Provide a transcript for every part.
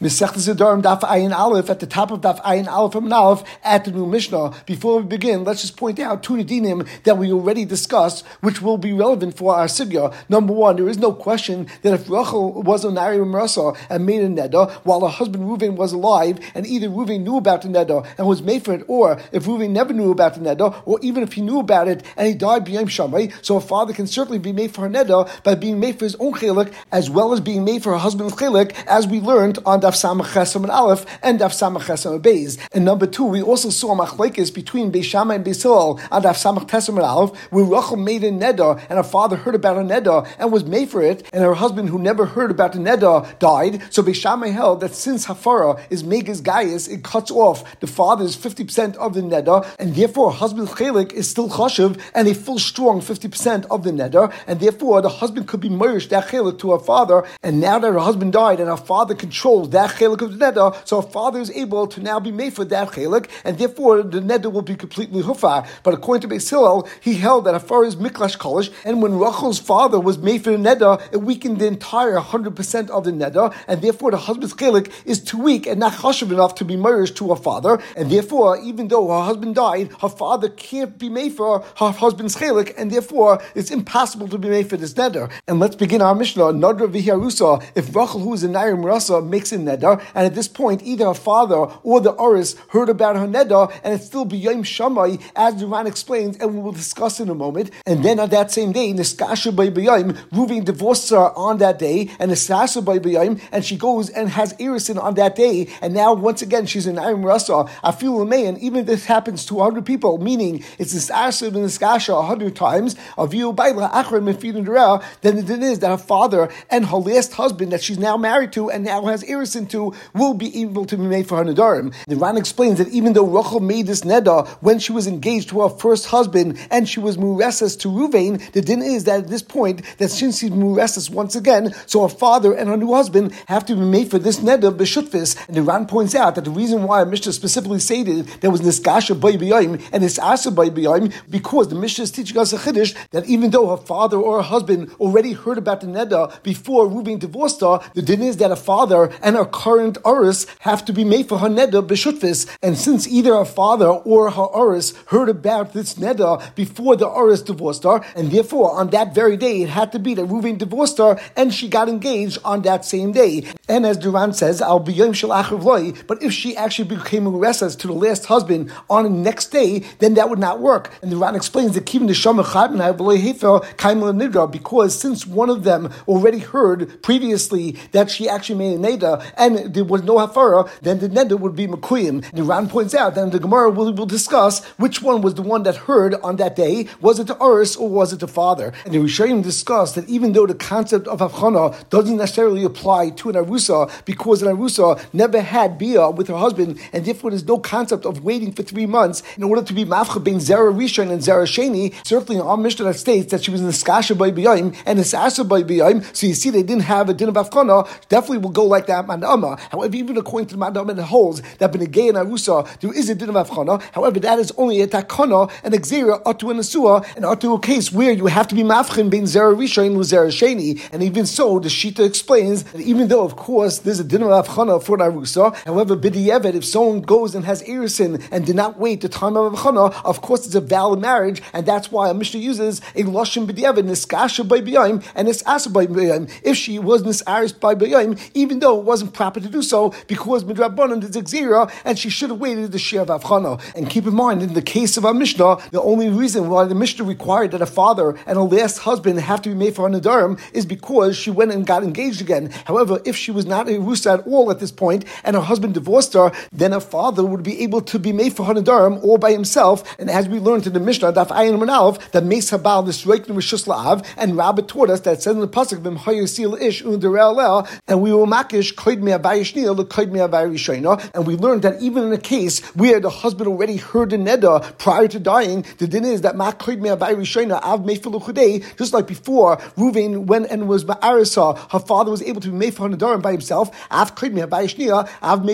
Mesech Nedarim Daf Ayin Aleph at the top of Daf Ayin Aleph from Aleph at the new Mishnah. Before we begin, let's just point out two Nadinim that we already discussed, which will be relevant for our Sibya. Number one, there is no question that if Rachel was a Nari Marasa and made a Neda, while her husband Reuven was alive, and either Reuven knew about the Neda and was made for it, or if Reuven never knew about the Neda, or even if he knew about it and he died beyond Shamay, so a father can certainly be made for her Neda by being made for his own Chelik, as well as being made for her husband's Chelik, as we learned on Daf Samach Chesam and Aleph and Daf Samach and Beis. And number two, we also saw Machlekes between Beis Shammai and Beis Hillel on Daf Samach and Aleph, where Rachel made a neder and her father heard about a neder and was made for it, and her husband who never heard about the neder died. So Beis Shammai held that since Hafara is Megas Gaias, it cuts off the father's 50% of the neder, and therefore husband's chelik is still chashiv and a full strong 50% of the neder, and therefore the husband could be merged that chelik to her father, and now that her husband died and her father controls that chelik of the neder, so a father is able to now be made for that chelik, and therefore the neder will be completely hufa. But according to Beis Hillel, he held that Hafar is miklash kolish, and when Rachel's father was made for the neder, it weakened the entire 100% of the neder, and therefore the husband's chelik is too weak and not chashiv enough to be married to her father, and therefore, even though her husband died, her father can't be made for her husband's chelik, and therefore it's impossible to be made for this neder. And let's begin our Mishnah, Nadra Viharusa, if Rachel, who is a Nair Rasa, makes a and at this point, either her father or the Oris heard about her neder, and it's still beyond Shammai, as Duran explains, and we will discuss in a moment. And then on that same day, Niskasha by Bayim, Reuven divorced her on that day, and Nisasa by Bayim, and she goes and has Erison on that day, and now once again she's in Nair Rasa, Afilu and even if this happens to 100 people, meaning it's Nisasa and Niskasha 100 times, a Aviu Baila Achra Mefidin then the din is that her father and her last husband that she's now married to and now has To will be able to be made for her Nadarim. The Ran explains that even though Rachel made this Neda when she was engaged to her first husband and she was Mureses to Ruvain, the din is that at this point, that since she's Mureses once again, so her father and her new husband have to be made for this Neda Beshutfis. And the Ran points out that the reason why Mishnah specifically stated there was Niskasha by B'yayim and Nisasa by B'yayim, because the Mishnah is teaching us a Chiddush that even though her father or her husband already heard about the Neda before Ruvain divorced her, the din is that her father and her current Uris have to be made for her Neda Beshutfis. And since either her father or her Uris heard about this Neda before the Uris divorced her, and therefore on that very day it had to be that Ruvain divorced her and she got engaged on that same day. And as Duran says, I'll be Yom but if she actually became Uresas to the last husband on the next day, then that would not work. And the Ran explains that Shama Nidra, because since one of them already heard previously that she actually made a Neda and there was no Hafara, then the Neda would be Makuyim. The Ran points out that the Gemara will, will discuss which one was the one that heard on that day. Was it the Uris or was it the father? And the Rishayim discussed that even though the concept of Havchana doesn't necessarily apply to an Arusa, because an Arusa never had Bia with her husband, and therefore there's no concept of waiting for three months in order to be Mafcha being Zera Rishon and Zera Sheni. Certainly, our Mishnah states that she was in the Skasha by Biyayim and the Sasa by Biyayim. So you see, they didn't have a din of Afkana. Definitely will go like that However, even according to the Mandama, it holds that Benegay and Arusa, there is a din of Afkana. However, that is only a Takana and a Xera, Atu and Asua, and Atu a case where you have to be Mafchin being Zera Rishon and Zera Sheni. And even so, the Shita explains that even though, of course, there's a din of Afkana for Arusa, however, B'diyevet, if someone goes and has Erisin and did not wait the time of Avchana, of course it's a valid marriage, and that's why a Mishnah uses a Lashon B'diyevet, Niskasha by B'yayim, and Nisasa by B'yayim. If she was Nisaris by B'yayim, even though it wasn't proper to do so, because Midrabanan is Xera, and she should have waited the Shia of Avchana. And keep in mind, in the case of our Mishnah, the only reason why the Mishnah required that a father and a last husband have to be made for a Nadarim is because she went and got engaged again. However, if she was not a Rusa at all at this point, and her husband divorced her, then a father would be able to be made for Hanadarim all by himself. And as we learned in the Mishnah, Daf Ayin Manalv, that Meis Habal this Reikn Rishus and Rabbit taught us that says in the Pasuk, Vim Ish Underel and we will makish And we learned that even in a case where the husband already heard the Neda prior to dying, the din is that Ma Koid Av just like before, Ruvain went and was Ma'arisa, her father was able to be made by himself, Av Av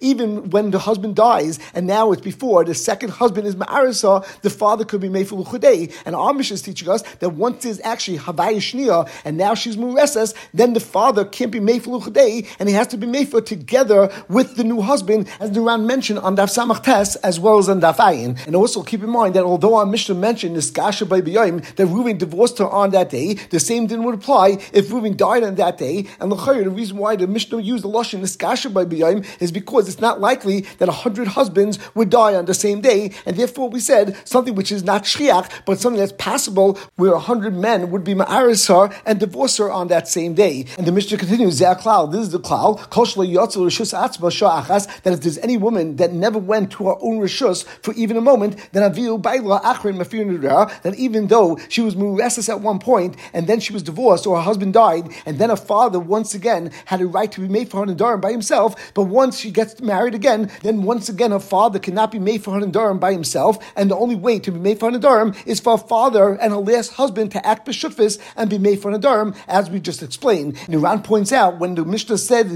even when the husband dies, and now it's before the second husband is Ma'arisa, the father could be Chudei. And Mishnah is teaching us that once there's actually Havaya Shnia, and now she's Mureses, then the father can't be Chudei, and he has to be made for together with the new husband, as the Ran mentioned on Daf Samach Tes as well as on Daf Ayin. And also keep in mind that although our Mishnah mentioned this Gasha by B'yayim, that Reuven divorced her on that day, the same didn't would apply if Reuven died on that day. And the reason why the Mishnah used the Lashon Niskasha by B'yayim is because it's not likely that a hundred husbands would die on the same day, and therefore we said something which is not shriach, but something that's possible where a hundred men would be ma'aris her and divorce her on that same day. And the Mishnah continues, Klal, this is the klal, that if there's any woman that never went to her own rishus for even a moment, then aviu baila achrin that even though she was muresis at one point and then she was divorced or her husband died, and then her father once again had a right to be made for her Nadarim by himself, but once she gets married again, then once again her father cannot be made for her Nadarim by himself, and the only way to be made for her Nadarim is for her father and her last husband to act b'shutfis and be made for Nadarim, as we just explained. And Iran points out when the Mishnah said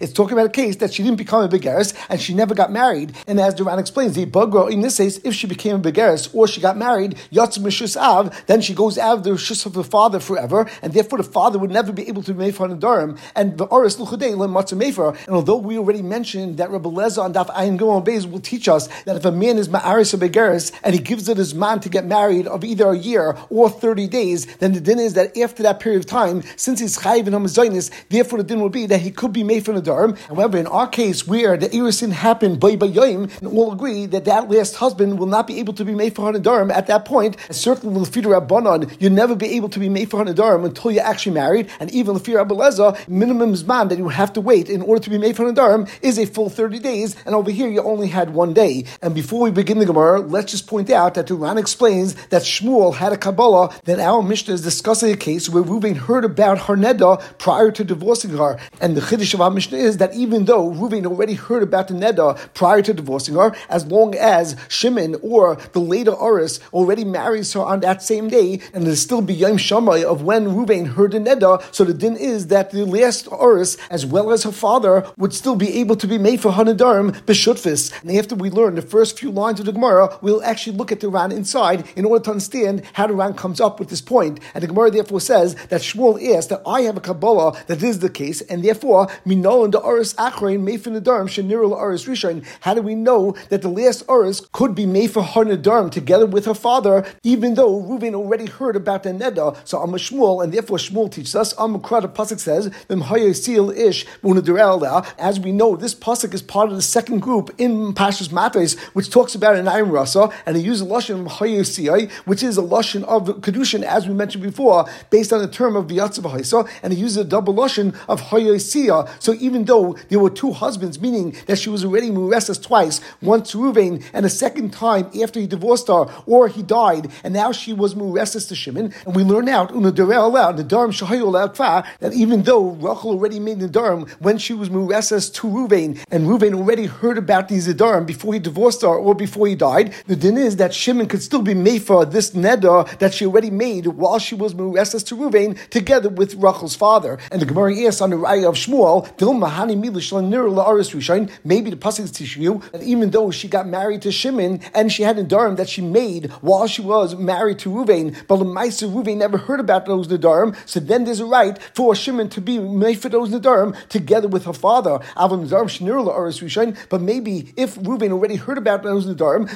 it's talking about a case that she didn't become a begaris and she never got married. And as Duran explains, the bugro in this case, if she became a begaris or she got married, yatz mishus av, then she goes out of the rishus of the father forever, and therefore the father would never be able to be made for Nadarim. And the oris luchadei mefer. And although we already mentioned that Rabbi Leza on Daf Ayin Gomel Beis will teach us that if a man is ma'aris or begaris and he gives it his man to get married of either a year or thirty days, then the din is that after that period of time, since he's chayiv in hamazaynis, therefore the din will be that he could be made for Nadarim. However, in our case, where the irisin happened by Bayayim, we'll agree that that last husband will not be able to be made for Hanadarim at that point. And certainly, Lefida Rabbanon, you'll never be able to be made for Hanadarim until you're actually married. And even Lefida Abeleza, minimum zman that you have to wait in order to be made for Hanadarim is a full 30 days. And over here, you only had one day. And before we begin the Gemara, let's just point out that Turan explains that Shmuel had a Kabbalah that our Mishnah is discussing a case where Reuven heard about her Neda prior to divorcing her. And the Chiddush of our Mishnah is that even though Reuven already heard about the Neda prior to divorcing her, as long as Shimon or the later Oris already marries her on that same day, and there's still B'yam Shammai of when Reuven heard the Neda, so the din is that the last Oris, as well as her father, would still be able to be made for Hanadarim B'shutfis. And after we learn the first few lines of the Gemara, we'll actually look at the Ran inside in order to understand how the Ran comes up with this point. And the Gemara therefore says that Shmuel asked that I have a Kabbalah that is the case, and therefore Minol and the Oris Achrein Mefin Nadarim Shenirul Oris Rishon. How do we know that the last Oris could be made for her Nadarim together with her father, even though Reuven already heard about the Neda? So I'm a Shmuel, and therefore Shmuel teaches us. Um, Amakra the pasuk says, Ish As we know, this pasuk is part of the second group in Pashas Matres, which talks about an Ayim Rasa, and he uses a lashon of which is a lashon of kedushin, as we mentioned before, based on the term of And he uses a double lashon of Hayosiyah. So even though there were two husbands, meaning that she was already muresas twice, once Ruvain, and a second time after he divorced her, or he died, and now she was muresas to Shimon. And we learn out the that even though Rachel already made Nadarim when she was muresas to Ruvain, and Ruvain already heard about these Nadarim before he divorced her or before he died, the din is that Shimon could still be made for this Neder that she already made while she was muresas to Ruvain together with Rachel's father. And the Gemara asks on the Raya of Shmuel, Maybe the pasuk is teaching you that even though she got married to Shimon and she had a Nadarim that she made while she was married to Ruvain, but Lemaisa Ruvain never heard about those Nadarim, so then there's a right for Shimon to be made for those Nadarim together with her father. But maybe if Ruvain already heard about those Nadarim,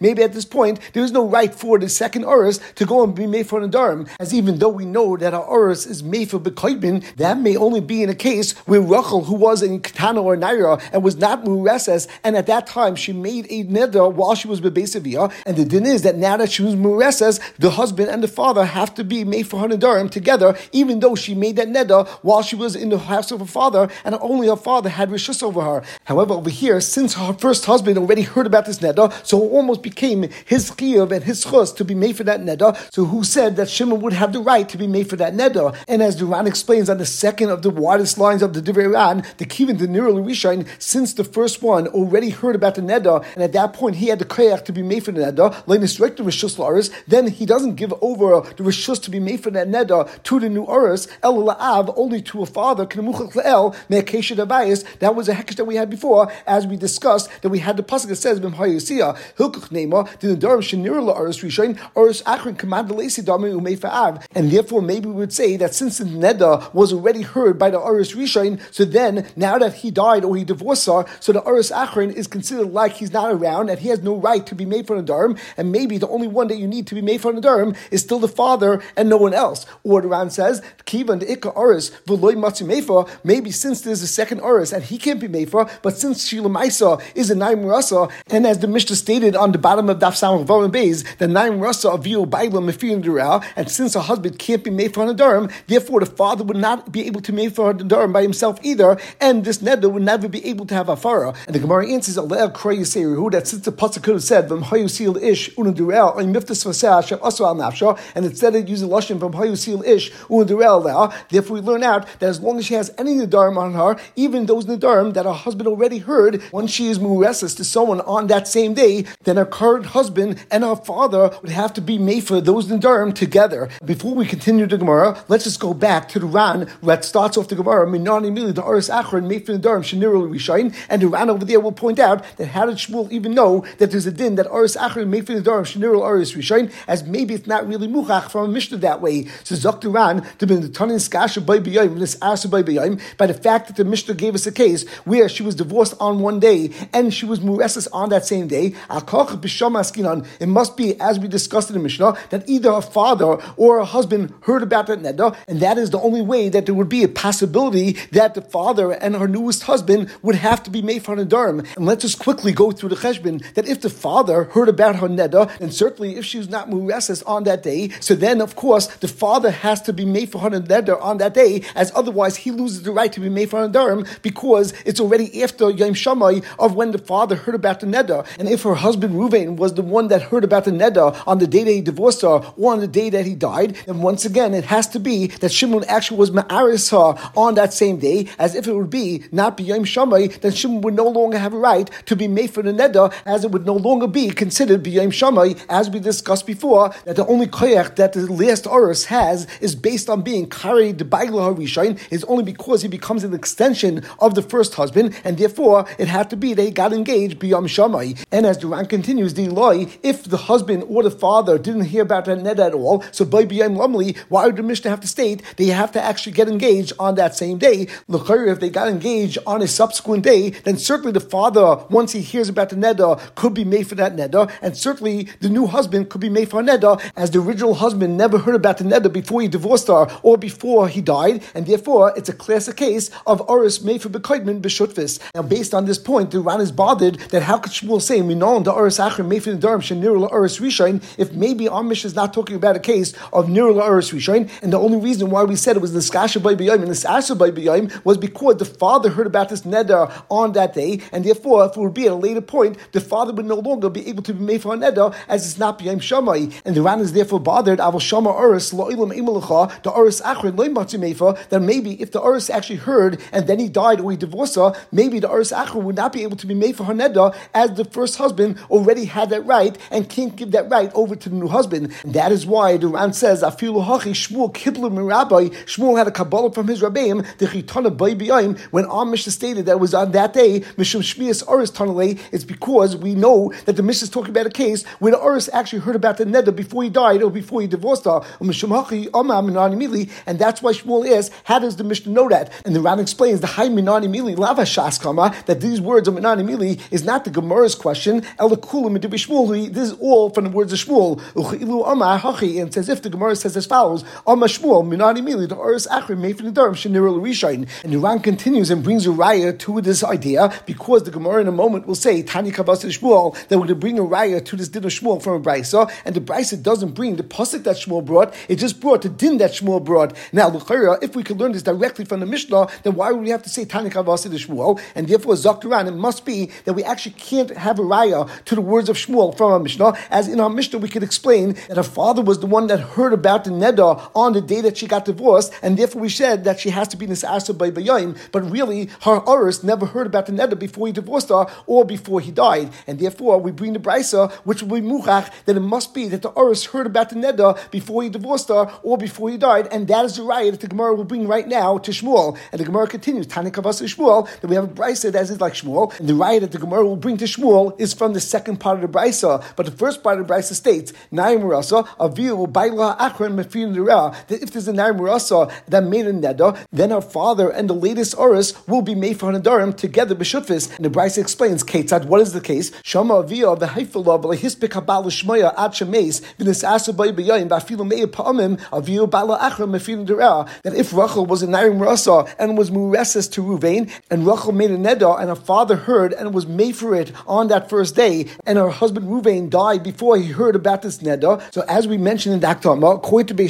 maybe at this point there is no right for the second Oris to go and be made for Nadarim, as even though we know that our Oris is made for Bekoibin, that may only be in a case where Rachel, who was in Katana or Naira and was not Mureses, and at that time she made a neder while she was Bebesavia, and the din is that now that she was Mureses, the husband and the father have to be made for her Nedarim together, even though she made that neder while she was in the house of her father, and only her father had Rishus over her. However, over here, since her first husband already heard about this neder, so it almost became his chiyuv and his chus to be made for that neder. So who said that Shimon would have the right to be made for that neder? And as Duran explains on the second of the widest lines of the Divrei the Kivin, the Nirul Rishon, since the first one already heard about the Neda, and at that point he had the Koyach to be made for the Neda, like the Rishus Laris, then he doesn't give over the Rishus to be made for that Neda to the new Oris, El La'av, only to a father, Knemuchach Le'el, Me'akesha Dabayis. That was a hekesh that we had before, as we discussed, that we had the pasuk that says, Bim Hayosiyah, Hilkuch Nema, the Nedarim Shenir La'aris Rishon, Oris Achron, Command Lesi Dami Umei Fa'av. And therefore maybe we would say that since the neda was already heard by the Aris Rishain, so then now that he died or he divorced her, so the Aris Achron is considered like he's not around and he has no right to be made for the Nadarim, and maybe the only one that you need to be made for the Nadarim is still the father and no one else. Or the Ran says, Kivan the Ikka Aris, Veloy Matsu maybe since there's a second Aris and he can't be made for, but since Shila Maisa is a Naim Rasa, and as the Mishnah stated on the bottom of Daf Samach Varim Beis, the Naim Rasa of Vio Baila Mefir Dural, and since her husband can't be made for Nadarim, therefore the father would not be able to make for Nadarim by himself either, and this Neder would never be able to have a Farah. And the Gemara answers, Allah Kroy Yiserihu, that since the Pasuk could have said, Vim Hayusil Ish Unadurel, Nafsha, and instead of using Lashon from Hayusil Ish Unadurel therefore we learn out that as long as she has any Nadarim on her, even those Nadarim that her husband already heard, once she is Muresis to someone on that same day, then her current husband and her father would have to be made for those Nadarim together. Before we continue the Gemara, let's just go back to the Ran that starts off the Gemara, Minani Mili, the Aris Achron, made for Nadarim, Shanirul Rishain, and the Ran over there will point out that how did Shmuel even know that there's a din that Aris Achron made for Nadarim, Shanirul Aris Rishain, as maybe it's not really Muchach from a Mishnah that way. So Zok Ran, to be the Tanin Skasha by B'yayim, this Asa by B'yayim, by the fact that the Mishnah gave us a case where she was divorced on one day and she was Muresis on that same day, Akoch Bisham Askinan, it must be, as we discussed in the Mishnah, that either a father or a husband heard about that neder, and that is the only way that there would be a possibility that the father and her newest husband would have to be made for Nadarim. And let's just quickly go through the cheshbon that if the father heard about her neder, and certainly if she was not Muresis on that day, so then of course the father has to be made for her neder on that day, as otherwise he loses the right to be made for Nadarim because it's already after Yom Shammai of when the father heard about the neder. And if her husband Ruvain was the one that heard about the neder on the day that he divorced her or on the day that he died, then once again it has to be that Shimon actually was ma'aris on that same day, as if it would be not B'yom Shammai, then Shimon would no longer have a right to be made for the neder, as it would no longer be considered B'yom Shammai, as we discussed before, that the only koyach that the last Oris has is based on being Kari the Baigla Harishain, is only because he becomes an extension of the first husband, and therefore it had to be they got engaged B'yom Shammai. And as Duran continues, the loy, if the husband or the father didn't hear about that neder at all, so by B'yom Lumli, why would the Mishnah have to state that they have to actually get engaged on that same day? Look, if they got engaged on a subsequent day, then certainly the father, once he hears about the neder, could be made for that neder, and certainly the new husband could be made for a as the original husband never heard about the neder before he divorced her or before he died, and therefore it's a classic case of Oris made for Bekoidman B'Shutvis. Now, based on this point, the Ran is bothered that how could Shmuel say, Minon, the Oris Achrim made for the Durham, Shanirul Oris Rishain, if maybe Mishnah is not talking about a case of Nirul and the only reason why we said it was the Skasha by B'Yayim and the Sasha by B'Yayim was because the father heard about this neder on that day, and therefore, if it would be at a later point, the father would no longer be able to be made for a neder as it's not B'Yayim Shammai. And the Ran is therefore bothered, Avol Shama Oris, Lo'ilam Imalacha, the Oris Achrin, Loim Matzimefa, that maybe if the Oris actually heard and then he died or he divorced her, maybe the Oris Achrin would not be able to be made for her neder as the first husband already had that right and can't give that right over to the new husband. And that is why the Ran says, Afilu Hachi Shmuel Kiblu Rabbi, Shmuel had a Kabbalah from his Rabbeim, the Chitana when Mishnah stated that it was on that day, Mishum Shmias Oris Tanale, it's because we know that the Mishnah is talking about a case where the Oris actually heard about the neder before he died or before he divorced her. And that's why Shmuel asks, how does the Mishnah know that? And the Ran explains the Hai Minani Mili Lava Shaskama, that these words of Minani Mili is not the Gemara's question, El this is all from the words of Shmuel. And says if the Gemara says as follows, Amma Shmuel, Minani Mili, the Oris Achrim, Mefin Nedarim, Shinirul Rishain. And the Ran continues and brings a raya to this idea because the Gemara in a moment will say, Tani Kabas Shmuel, that we're going to bring a raya to this din of Shmuel from a Brisa, and the Brisa doesn't bring the pasuk that Shmuel brought, it just brought the din that Shmuel brought. Now, if we could learn this directly from the Mishnah, then why would we have to say Tani Kabas Shmuel? And therefore, Zaktaran, it must be that we actually can't have a raya to the words of Shmuel from our Mishnah, as in our Mishnah we could explain that her father was the one that heard about the neder on the day that she got divorced, and therefore we said that she has to be Nisasa by Bayayim, but really her Oris never heard about the neder before he divorced her or before he died, and therefore we bring the Brisa, which will be Muchach, that it must be that the Oris heard about the neder before he divorced her or before he died, and that is the riot that the Gemara will bring right now to Shmuel. And the Gemara continues, Tani Kavasa Shmuel, that we have a Brisa that is like Shmuel, and the riot that the Gemara will bring to Shmuel is from the second part of the Brisa, but the first part of the Brisa states, Naim Rasa, Aviu Baila Achra Achron Mefin that if there's a Nair Murasa that made a Neda, then her father and the latest Oris will be made for Hanadarim together B'Shutfis. And the Brisa explains, Ketzad, what is the case? Shama Avia, the Haifala, B'Lehispik Habal Shmoya, Ad Shemes, V'Nis Asa Bay B'Yayim, Ba'afilu Meir Pa'amim, Avia Bala Achron Mefin that if Rachel was a Nair Murasa and was Mureses to Ruvain, and Rachel made a Neda, and her father heard and was made for it on that first day, and her husband Ruvain died before he heard about this Neda. So as we mentioned in the Daktama, according to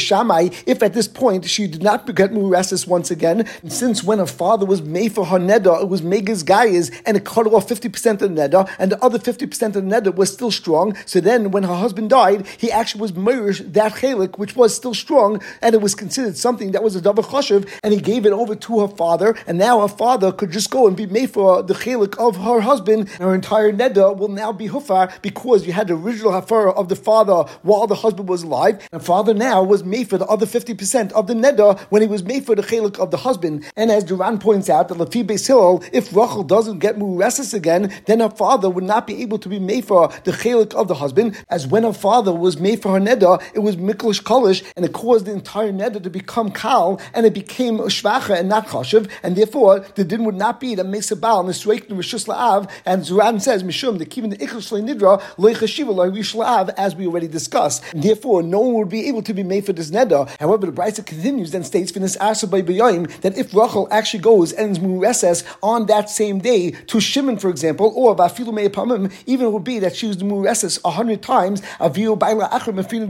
if at this point she did not get Muresis once again, since when her father was made for her Neda, it was Megas Gaias, and it cut off 50% of the Neda, and the other 50% of the Neda was still strong. So then when her husband died, he actually was Mirish, that Chalik, which was still strong, and it was considered something that was a double chashiv, and he gave it over to her father, and now her father could just go and be made for the Chalik of her husband, and her entire Neda will now be Hufar because you had the original Hafara of the father while the husband was alive, and father now was made for the other 50% of the Neda when he was made for the Chalik of the husband. And as Duran points out, that Lafi Hillel, if Rachel doesn't get Muresis again, then her father would not be able to be made for the Chalik of the husband, as when her father was made for her Neda, it was Miklish Kolish, and it caused the entire Neda to become Kal, and it became Shvacha and not Chashiv, and therefore the din would not be that makes a Baal, Nisreik Rishus La'av, and Zuran says, Mishum, the Kivin the Ikhl Nidra, Loy Chashiva, Loy Rishlav, as we already discussed. Therefore, no one would be able to be made for this neder. However, the Brisa continues and states for this by Bayayim that if Rachel actually goes and is Mureses on that same day to Shimon, for example, or Bafilu Me'apamim, even it would be that she was Mureses a hundred times, Aviu Baila Achra Mefina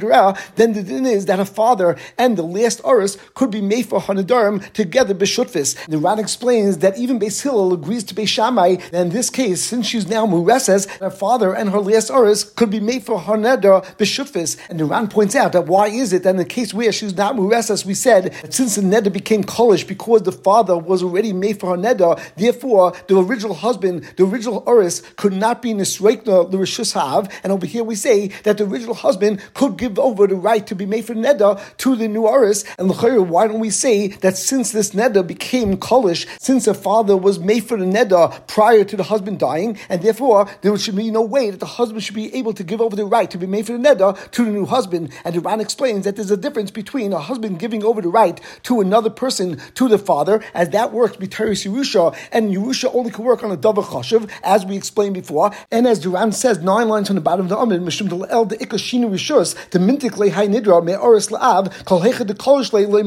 then the din is that her father and the last Oris could be made for Hanadarim together Beshutfis. The Ran explains that even Beis Hillel agrees to Beis Shammai in this case, since she's now Mureses, her father and her last Oris could be made for Haneda Beshutfis. And the Ran points out that why is it that in the case where she's not Mureses, we said that since the Neda became Kolish because the father was already made for Haneda, therefore the original husband, the original Oris, could not be Nisreikna L'Rishus Hav. And over here we say that the original husband could give over the right to be made for Neda to the new Oris. And why don't we say that since this Neda became Kolish, since the father was made for the Neda prior to the husband dying, and therefore there should be no way that the husband should be able to give over the right to be made for the Neda to the new husband. And the Ran explains that there's a difference between a husband giving over the right to another person to the father, as that works between Yerusha, and Yerusha only can work on a double chashiv, as we explained before. And as Duran says, nine lines on the bottom of the Amid, Mishum El de Ikashinu Rishus, the Mintik le Hai Nidra, Me Oris La'av, Kol Hecha de Kolish le Le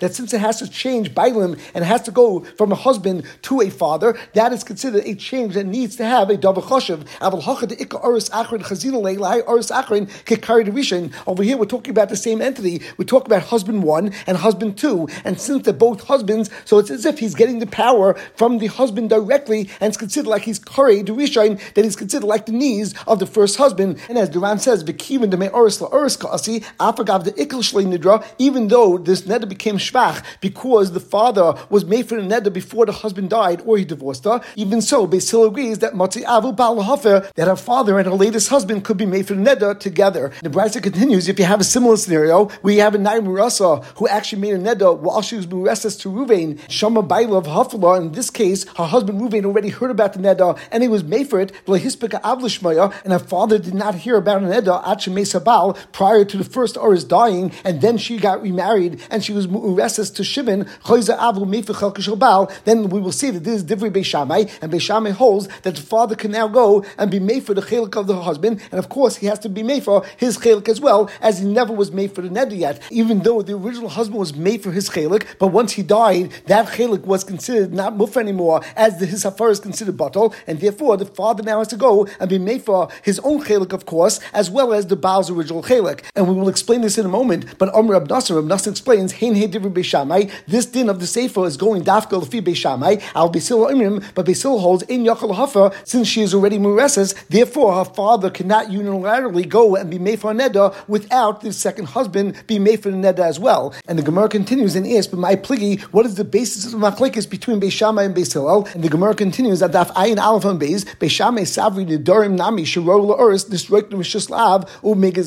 that since it has to change Bailim and has to go from a husband to a father, that is considered a change that needs to have a double chashiv. Aval Hacha de Ikka Oris Achrin Chazina le Lai Oris Achrin Kekari de Rishon. Over here, we're talking about the same entity. We talk about husband one and husband two, and since they're both husbands, so it's as if he's getting the power from the husband directly, and it's considered like he's Kari de Rishon, that he's considered like the knees of the first husband. And as Duran says, V'kivin de Me'oris la'oris ka'asi, afagav de ikil nidra, even though this neder became shvach because the father was made for the neder before the husband died or he divorced her, even so, Basil agrees that Matzi Avu Baal that her father and her latest husband could be made for the neder together. The Brisa continues, if you have a similar scenario, you have a Nair Murasa who actually made a neder while she was Muresas to Ruvain, Shama of Hafla, in this case, her husband Ruvain already heard about the neder and he was made for it, and her father did not hear about an neder Sabal prior to the first Oris dying, and then she got remarried and she was Muresas to Shimon, then we will see that this is Divri Beis Shammai, and Beis Shammai holds that the father can now go and be made for the chelik of the husband, and of course he has to be made for his chelik as well, as he never was made for the neder yet, even though the original husband was made for his chelik, but once he died, that chelik was considered not mufra anymore, as the, his hafar is considered bottle, and therefore the father now has to go and be made for his own chelik, of course, as well as the Baal's original chelik. And we will explain this in a moment, but Omer Abnasar, Abnasar explains, Hein Beis Shammai, this din of the Sefer is going dafka lefi Beis Shammai, al Basil Imrim, but Basil holds in Yachal Hafa, since she is already Mureses, therefore her father cannot unilaterally go and be made for neda without the second husband be made for the neda as well. And the Gemara continues and asks, but my pligi, what is the basis of machlekes between Beis Shammai and Beis Hillel? And the Gemara continues that daf ayin aleph and beis Beishamai savri nedarim nami shirol la'uris destroyed the rishus lav umegas.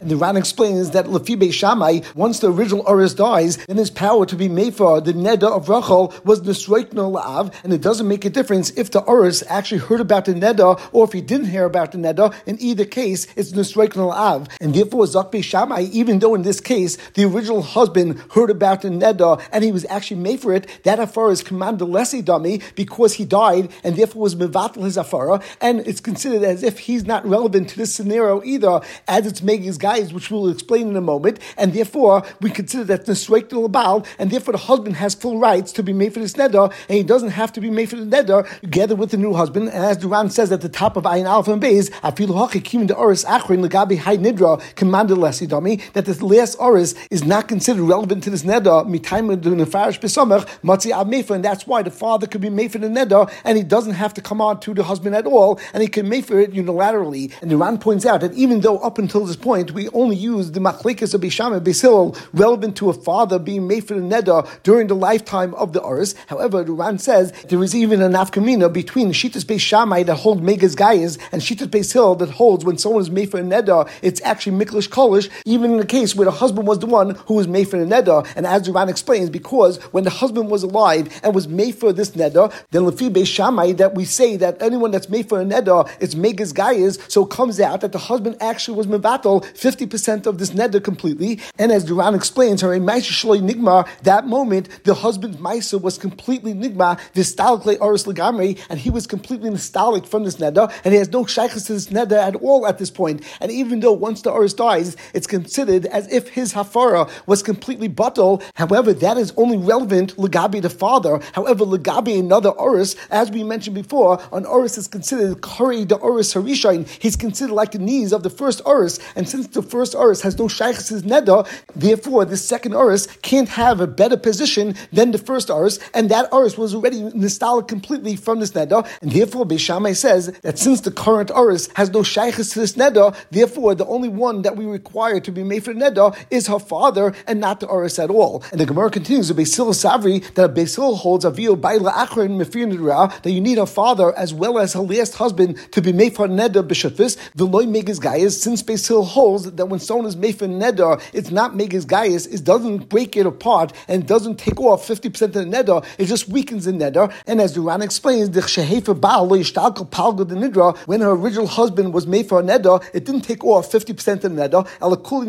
And the Ran explains that lefi Beis Shammai, once the original oris dies, then his power to be made for the neda of Rachel was destroyed no lav, and it doesn't make a difference if the oris actually heard about the neda or if he didn't hear about the neda. In either case, it's nesreik av, and therefore Zak Beis Shammai why, even though in this case the original husband heard about the neder and he was actually made for it, that afar is commanded lesi dummy because he died and therefore was mevatel his afara, and it's considered as if he's not relevant to this scenario either, as it's Megi's guys, which we'll explain in a moment, and therefore we consider that Nisreik the Labal, and therefore the husband has full rights to be made for this neder, and he doesn't have to be made for the neder together with the new husband. And as Duran says at the top of Ayin Alpha and Beis, Afilu Hachikim the Oris Achrin Legabi Hai Nidra commanded Lesi Dami that this last Oris is not considered relevant to this. Mitayim the Nefarish Besamach Matzi Mefer, and that's why the father could be made for the neder, and he doesn't have to come on to the husband at all, and he can make for it unilaterally. And Duran points out that even though up until this point we only use the Machlekes of Bisham and relevant to a father being made for the neder during the lifetime of the Oris, however, Duran says there is even an afkamina between Shitas Beis Shammai that hold Megas Gaias and Shitas Beis that holds when someone is made for a neder, it's actually Miklish Kolish, even in the case where the husband was the one who was made for the neder. And as Duran explains, because when the husband was alive and was made for this neder, then Lefi Shammai that we say that anyone that's made for a neder, it's Megas Gaias, so it comes out that the husband actually was mevatel 50% of this neder completely. And as Duran explains, her Nigmar, that moment, the husband's Maisa was completely Nigma, Vistalkle Oris Legamri, and he was completely nostalgic from this neder, and he has no shaykhs to this neder at all at this point. And even though once the Oris dies, it's considered as if his Hafara was completely bottle. However, that is only relevant Legabi the father. However, Legabi another Oris, as we mentioned before, an Oris is considered Kari the Oris Harishain. He's considered like the knees of the first Oris, and since the first Oris has no shaykhs neder, therefore the second Oris can't have a better position than the first Oris, and that Oris was already nostalgic completely from this neder, and therefore Beis Shammai says that since the current Oris has no shaykhs to this therefore the only one that we require to be made for neder is her father and not the Oris at all. And the Gemara continues, the Basil Savri, that Basil holds a view Baila Achrin that you need a father as well as her last husband to be made for neder b'shutvis, v'loy megas gayas, since Basil holds that when someone is made for neder, it's not megas gayas, it doesn't break it apart and doesn't take off 50% of the neder, it just weakens the neder. And as Duran explains, the shehefer baal palga the nidra, when her original husband was made for a neder, it didn't take off 50% of the neder.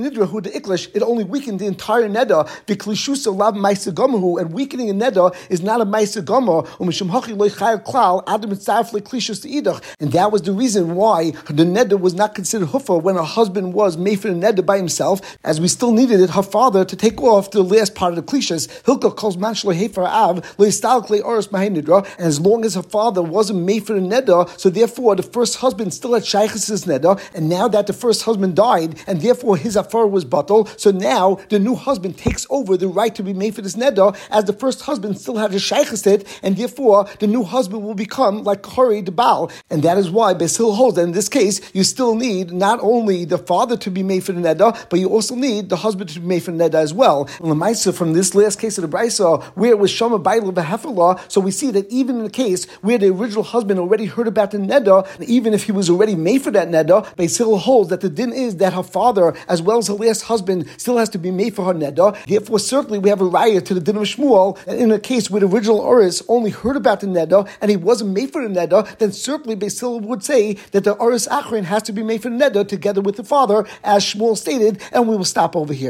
Nidra hu iklish, it only weakened the entire neder. Viklishusa lav maisagomahu, and weakening a neder is not a maisagama. Umishum hachi lo klal adam mitzarf leklishus idach. And that was the reason why the neder was not considered hufa when her husband was made for the neder by himself, as we still needed it, her father, to take off the last part of the klishas. Hilka calls man hefer av leistalkle oris nidra. And as long as her father wasn't made for the neder, so therefore the first husband still had shaykhis neder, and now that the first husband died, and therefore his was bottled, so now the new husband takes over the right to be made for this neder, as the first husband still had a shaykhis it, and therefore the new husband will become like Kori the Baal, and that is why Basil holds that in this case you still need not only the father to be made for the neder, but you also need the husband to be made for the as well. Lamaisa from this last case of the Brisa, where it was Shama Baila Behefalah, so we see that even in the case where the original husband already heard about the neder, even if he was already made for that neder, Basil holds that the din is that her father, as well as her last husband, still has to be made for her neder. Therefore, certainly we have a raya to the din of Shmuel, in a case where the original Oris only heard about the neder and he wasn't made for the neder, then certainly Basil would say that the Oris Achrin has to be made for the neder together with the father, as Shmuel stated, and we will stop over here.